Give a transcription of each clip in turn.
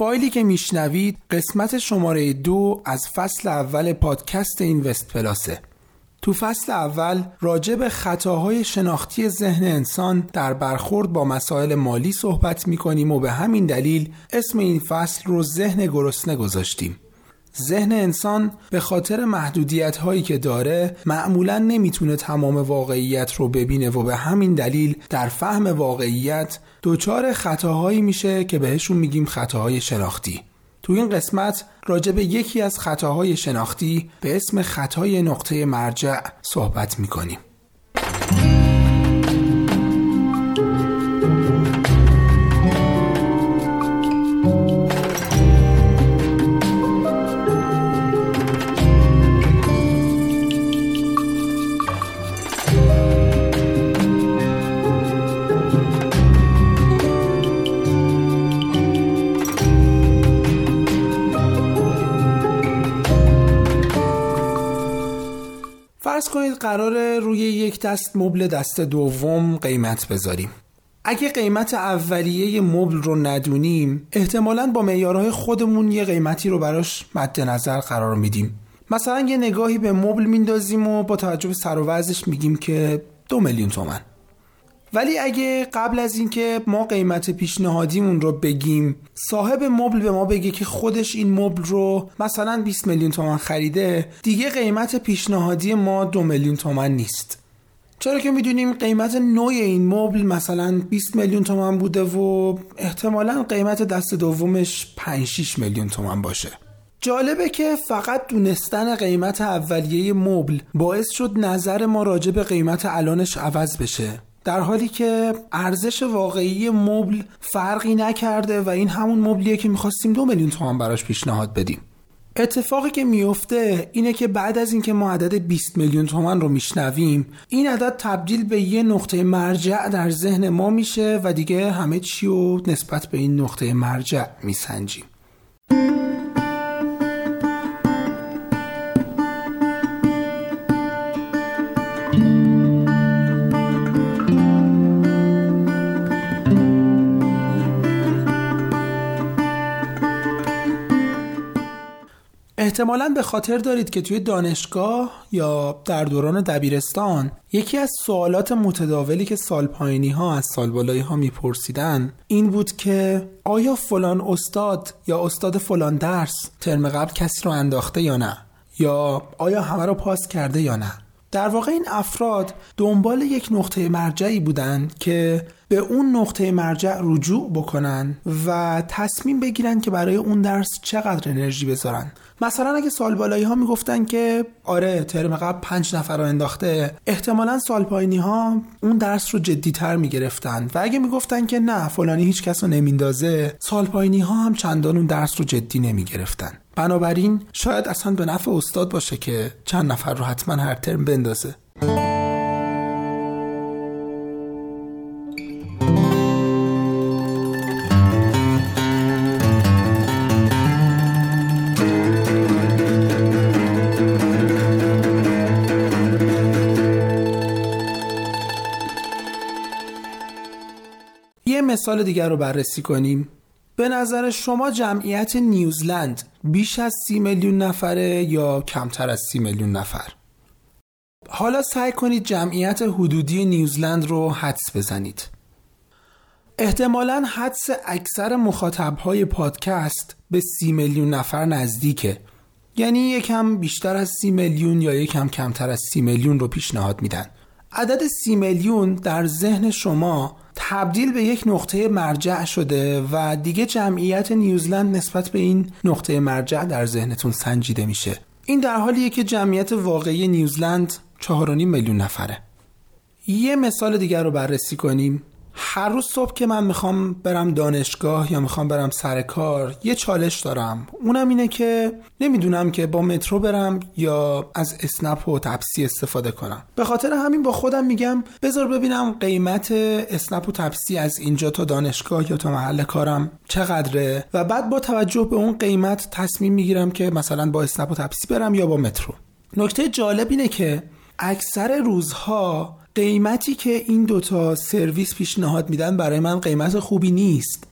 فایلی که میشنوید قسمت شماره دو از فصل اول پادکست اینوست پلاسه. تو فصل اول راجع به خطاهای شناختی ذهن انسان در برخورد با مسائل مالی صحبت می‌کنیم و به همین دلیل اسم این فصل رو ذهن گرسنه گذاشتیم. ذهن انسان به خاطر محدودیت هایی که داره معمولا نمی‌تونه تمام واقعیت رو ببینه و به همین دلیل در فهم واقعیت دچار خطاهایی میشه که بهشون میگیم خطاهای شناختی. تو این قسمت راجع به یکی از خطاهای شناختی به اسم خطای نقطه مرجع صحبت می‌کنیم. قرار روی یک دست مبل دست دوم قیمت بذاریم. اگه قیمت اولیه مبل رو ندونیم احتمالا با معیارهای خودمون یه قیمتی رو براش مد نظر قرار میدیم. مثلا یه نگاهی به مبل میندازیم و با توجه به سر و میگیم که دو میلیون تومن. ولی اگه قبل از اینکه ما قیمت پیشنهادیمون رو بگیم صاحب مبل به ما بگه که خودش این مبل رو مثلا 20 میلیون تومن خریده دیگه قیمت پیشنهادی ما دو میلیون تومن نیست. چرا که می‌دونیم قیمت نوع این مبل مثلا 20 میلیون تومن بوده و احتمالا قیمت دست دومش 5 6 میلیون تومن باشه. جالبه که فقط دونستن قیمت اولیه مبل باعث شد نظر ما راجع به قیمت الانش عوض بشه. در حالی که ارزش واقعی مبل فرقی نکرده و این همون مبلیه که می‌خواستیم دو میلیون تومان براش پیشنهاد بدیم. اتفاقی که میفته اینه که بعد از اینکه ما عدد 20 میلیون تومن رو میشنویم این عدد تبدیل به یه نقطه مرجع در ذهن ما میشه و دیگه همه چی رو نسبت به این نقطه مرجع میسنجیم. احتمالا به خاطر دارید که توی دانشگاه یا در دوران دبیرستان یکی از سوالات متداولی که سال پایینی ها از سال بالایی ها میپرسیدن این بود که آیا فلان استاد یا استاد فلان درس ترم قبل کسی رو انداخته یا نه؟ یا آیا همه رو پاس کرده یا نه؟ در واقع این افراد دنبال یک نقطه مرجعی بودند که به اون نقطه مرجع رجوع بکنن و تصمیم بگیرن که برای اون درس چقدر انرژی بذارن. مثلا اگه سال بالایی ها می‌گفتن که آره ترم قبل پنج نفر رو انداخته احتمالا سال پایینی ها اون درس رو جدی تر می‌گرفتن. و اگه می‌گفتن که نه فلانی هیچ کس رو نمیندازه سال پایینی ها هم چندان اون درس رو جدی نمی‌گرفتن. بنابراین شاید اصلا به نفع استاد باشه که چند نفر رو حتما هر ترم بندازه. مثال دیگر رو بررسی کنیم. به نظر شما جمعیت نیوزلند بیش از سی میلیون نفره یا کمتر از سی میلیون نفر؟ حالا سعی کنید جمعیت حدودی نیوزلند رو حدس بزنید. احتمالا حدس اکثر مخاطبهای پادکست به سی میلیون نفر نزدیکه. یعنی یکم بیشتر از سی میلیون یا یکم کمتر از سی میلیون رو پیشنهاد میدن. عدد سی میلیون در ذهن شما تبدیل به یک نقطه مرجع شده و دیگه جمعیت نیوزلند نسبت به این نقطه مرجع در ذهنتون سنجیده میشه. این در حالیه که جمعیت واقعی نیوزلند 4.5 میلیون نفره. یه مثال دیگر رو بررسی کنیم. هر روز صبح که من می‌خوام برم دانشگاه یا می‌خوام برم سر کار یه چالش دارم. اونم اینه که نمی‌دونم که با مترو برم یا از اسنپ و تپسی استفاده کنم. به خاطر همین با خودم میگم بذار ببینم قیمت اسنپ و تپسی از اینجا تا دانشگاه یا تا محل کارم چقدره و بعد با توجه به اون قیمت تصمیم می‌گیرم که مثلا با اسنپ و تپسی برم یا با مترو. نکته جالب اینه که اکثر روزها قیمتی که این دوتا سرویس پیشنهاد میدن برای من قیمت خوبی نیست.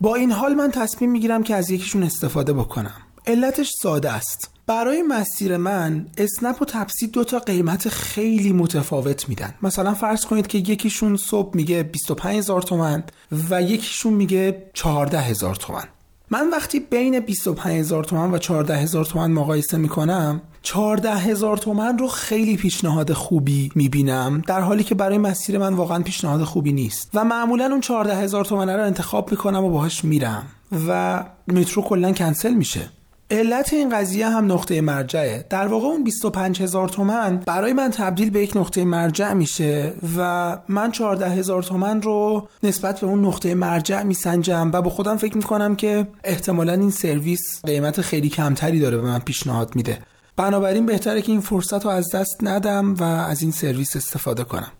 با این حال من تصمیم می‌گیرم که از یکیشون استفاده بکنم. علتش ساده است. برای مسیر من اسنپ و تپسی دو تا قیمت خیلی متفاوت میدن. مثلا فرض کنید که یکیشون صبح میگه 25 هزار تومن و یکیشون میگه 14 هزار تومن. من وقتی بین 25 هزار تومن و 14 هزار تومن مقایسه می‌کنم 14 هزار تومن رو خیلی پیشنهاد خوبی می‌بینم در حالی که برای مسیر من واقعا پیشنهاد خوبی نیست. و معمولا اون 14 هزار تومن رو انتخاب می‌کنم و باهاش میرم. و مترو کلا کنسل میشه. علت این قضیه هم نقطه مرجعه. در واقع اون 25 هزار تومن برای من تبدیل به یک نقطه مرجع میشه و من 14 هزار تومن رو نسبت به اون نقطه مرجع میسنجم و با خودم فکر می‌کنم که احتمالا این سرویس قیمت خیلی کمتری داره به من پیشنهاد میده. بنابراین بهتره که این فرصت رو از دست ندم و از این سرویس استفاده کنم.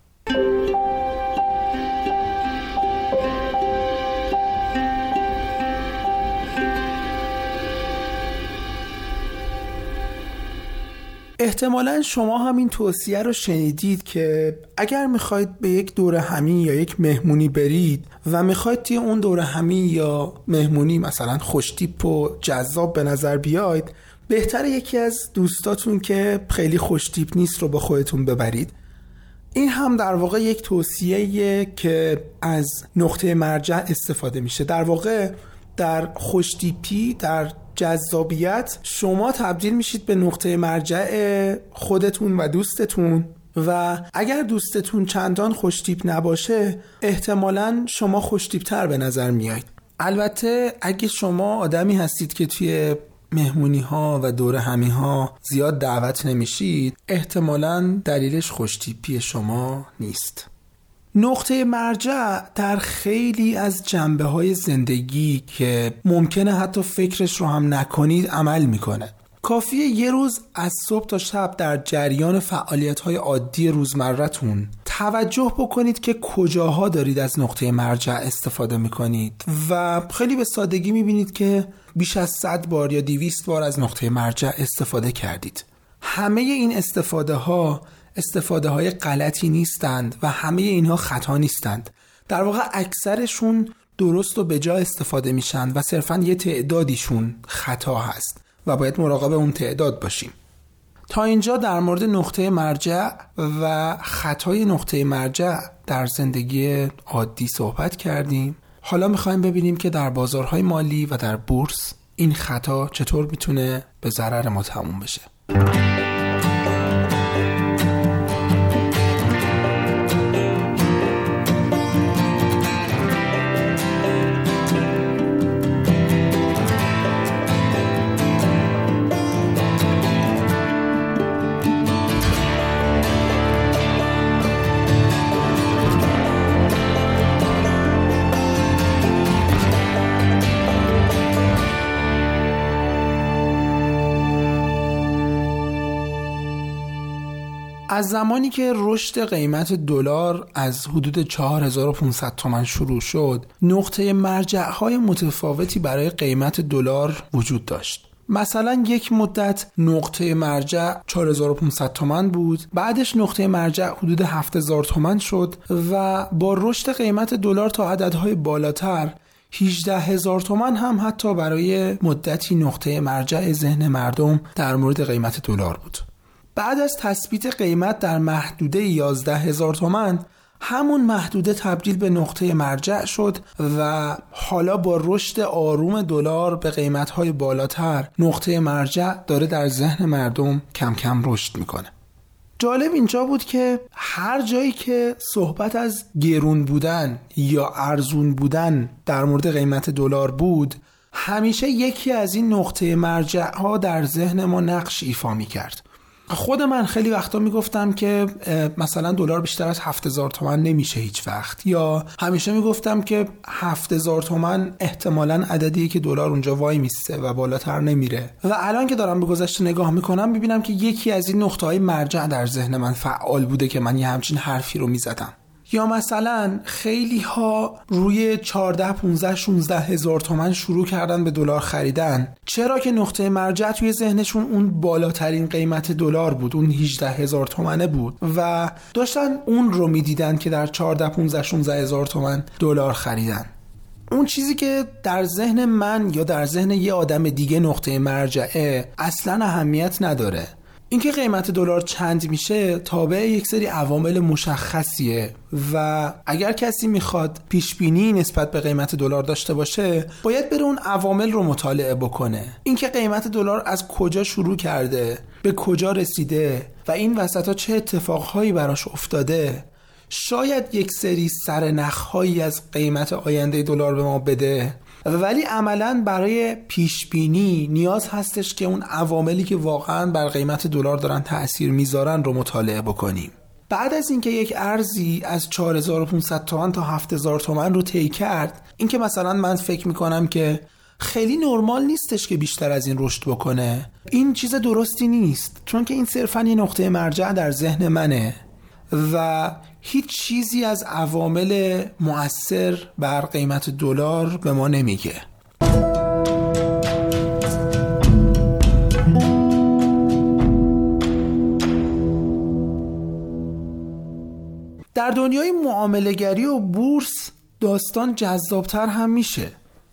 احتمالا شما هم این توصیه رو شنیدید که اگر می‌خواید به یک دور همین یا یک مهمونی برید و می‌خواید توی اون دور همین یا مهمونی مثلا خوشتیپ و جذاب به نظر بیاید بهتر یکی از دوستاتون که خیلی خوشتیپ نیست رو با خودتون ببرید. این هم در واقع یک توصیه که از نقطه مرجع استفاده میشه. در واقع در خوشتیپی در جذابیت شما تبدیل میشید به نقطه مرجع خودتون و دوستتون. و اگر دوستتون چندان خوشتیپ نباشه احتمالا شما خوشتیپتر به نظر میایید. البته اگه شما آدمی هستید که توی مهمونی ها و دور همی ها زیاد دعوت نمیشید احتمالا دلیلش خوشتیپی شما نیست. نقطه مرجع در خیلی از جنبه های زندگی که ممکنه حتی فکرش رو هم نکنید عمل می‌کنه. کافیه یه روز از صبح تا شب در جریان فعالیت های عادی روزمرتون توجه بکنید که کجاها دارید از نقطه مرجع استفاده می‌کنید و خیلی به سادگی می‌بینید که بیش از 100 بار یا 200 بار از نقطه مرجع استفاده کردید. همه این استفاده ها استفاده های غلطی نیستند و همه اینها خطا نیستند. در واقع اکثرشون درست و به جا استفاده میشن و صرفا یه تعدادیشون خطا هست و باید مراقب اون تعداد باشیم. تا اینجا در مورد نقطه مرجع و خطای نقطه مرجع در زندگی عادی صحبت کردیم. حالا می‌خوایم ببینیم که در بازارهای مالی و در بورس این خطا چطور می‌تونه به ضرر ما تموم بشه. از زمانی که رشد قیمت دلار از حدود 4500 تومن شروع شد نقطه مرجع های متفاوتی برای قیمت دلار وجود داشت. مثلا یک مدت نقطه مرجع 4500 تومن بود بعدش نقطه مرجع حدود 7000 تومن شد و با رشد قیمت دلار تا عددهای بالاتر 18 هزار تومن هم حتی برای مدتی نقطه مرجع ذهن مردم در مورد قیمت دلار بود. بعد از تثبیت قیمت در محدوده 11 هزار تومن همون محدوده تبدیل به نقطه مرجع شد و حالا با رشد آروم دلار به قیمتهای بالاتر نقطه مرجع داره در ذهن مردم کم کم رشد می‌کنه. جالب اینجا بود که هر جایی که صحبت از گرون بودن یا ارزون بودن در مورد قیمت دلار بود همیشه یکی از این نقطه مرجع ها در ذهن ما نقش ایفا می کرد خود من خیلی وقتا می‌گفتم که مثلا دلار بیشتر از 7000 تومن نمیشه هیچ وقت. یا همیشه می‌گفتم که 7000 تومن احتمالا عددیه که دلار اونجا وای میسته و بالاتر نمیره. و الان که دارم به گذشته نگاه می‌کنم می‌بینم که یکی از این نقطه های مرجع در ذهن من فعال بوده که من یه همچین حرفی رو می‌زدم. یا مثلا خیلی ها روی 14 15 16 هزار تومن شروع کردن به دلار خریدن. چرا که نقطه مرجع توی ذهنشون اون بالاترین قیمت دلار بود اون 18 هزار تومنه بود و داشتن اون رو می‌دیدن که در 14 15 16 هزار تومن دلار خریدن. اون چیزی که در ذهن من یا در ذهن یه آدم دیگه نقطه مرجعه اصلا اهمیت نداره. اینکه قیمت دلار چند میشه تابع یک سری عوامل مشخصیه و اگر کسی می‌خواد پیش بینی نسبت به قیمت دلار داشته باشه باید بره اون عوامل رو مطالعه بکنه. اینکه قیمت دلار از کجا شروع کرده به کجا رسیده و این وسط ها چه اتفاقهایی براش افتاده شاید یک سری سرنخهایی از قیمت آینده دلار به ما بده. ولی عملا برای پیش بینی نیاز هستش که اون عواملی که واقعا بر قیمت دلار دارن تاثیر می‌ذارن رو مطالعه بکنیم. بعد از اینکه یک ارزی از 4500 تومن تا 7000 تومن رو طی کرد اینکه مثلا من فکر می‌کنم که خیلی نرمال نیستش که بیشتر از این رشد بکنه این چیز درستی نیست. چون که این صرفا یه نقطه مرجع در ذهن منه و هیچ چیزی از عوامل مؤثر بر قیمت دلار به ما نمیگه. در دنیای معاملگری و بورس داستان جذابتر هم میشه.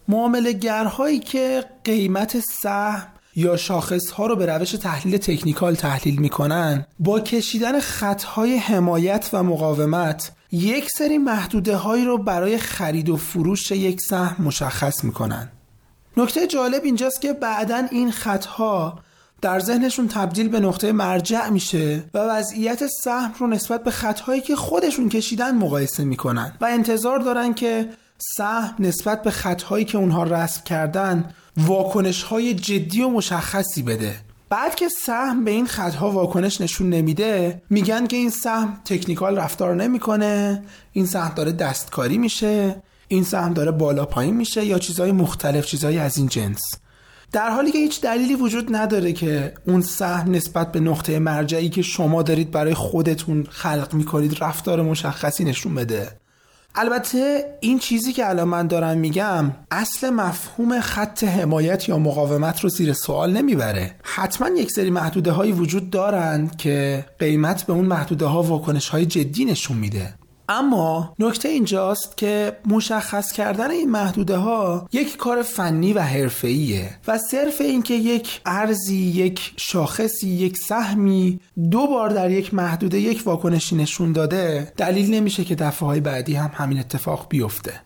معاملگرهایی که قیمت سهم یا شاخص ها رو به روش تحلیل تکنیکال تحلیل می‌کنن با کشیدن خطهای حمایت و مقاومت یک سری محدوده هایی رو برای خرید و فروش یک سهم مشخص می‌کنن. نکته جالب اینجاست که بعدا این خطها در ذهنشون تبدیل به نقطه مرجع میشه و وضعیت سهم رو نسبت به خطهایی که خودشون کشیدن مقایسه می‌کنن. و انتظار دارن که سهم نسبت به خطهایی که اونها رسم کردن واکنش های جدی و مشخصی بده. بعد که سهم به این خطها واکنش نشون نمیده میگن که این سهم تکنیکال رفتار نمی‌کنه این سهم داره دستکاری میشه این سهم داره بالا پایین میشه یا چیزهای مختلف چیزهای از این جنس. در حالی که هیچ دلیلی وجود نداره که اون سهم نسبت به نقطه مرجعی که شما دارید برای خودتون خلق می‌کنید رفتار مشخصی نشون بده. البته این چیزی که الان من دارم میگم اصل مفهوم خط حمایت یا مقاومت رو زیر سوال نمی‌بره. حتما یک سری محدوده هایی وجود دارند که قیمت به اون محدوده ها واکنش های جدی نشون میده. اما نکته اینجاست که مشخص کردن این محدوده ها یک کار فنی و حرفه‌ایه و صرف اینکه یک ارزی یک شاخصی یک سهمی دو بار در یک محدوده یک واکنشی نشون داده دلیل نمیشه که دفعه های بعدی هم همین اتفاق بیفته.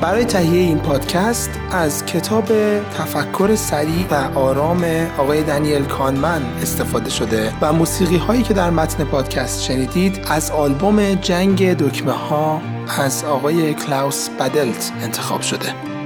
برای تهیه این پادکست از کتاب تفکر سریع و آرام آقای دنیل کانمن استفاده شده و موسیقی هایی که در متن پادکست شنیدید از آلبوم جنگ دکمه ها از آقای کلاوس بدلت انتخاب شده.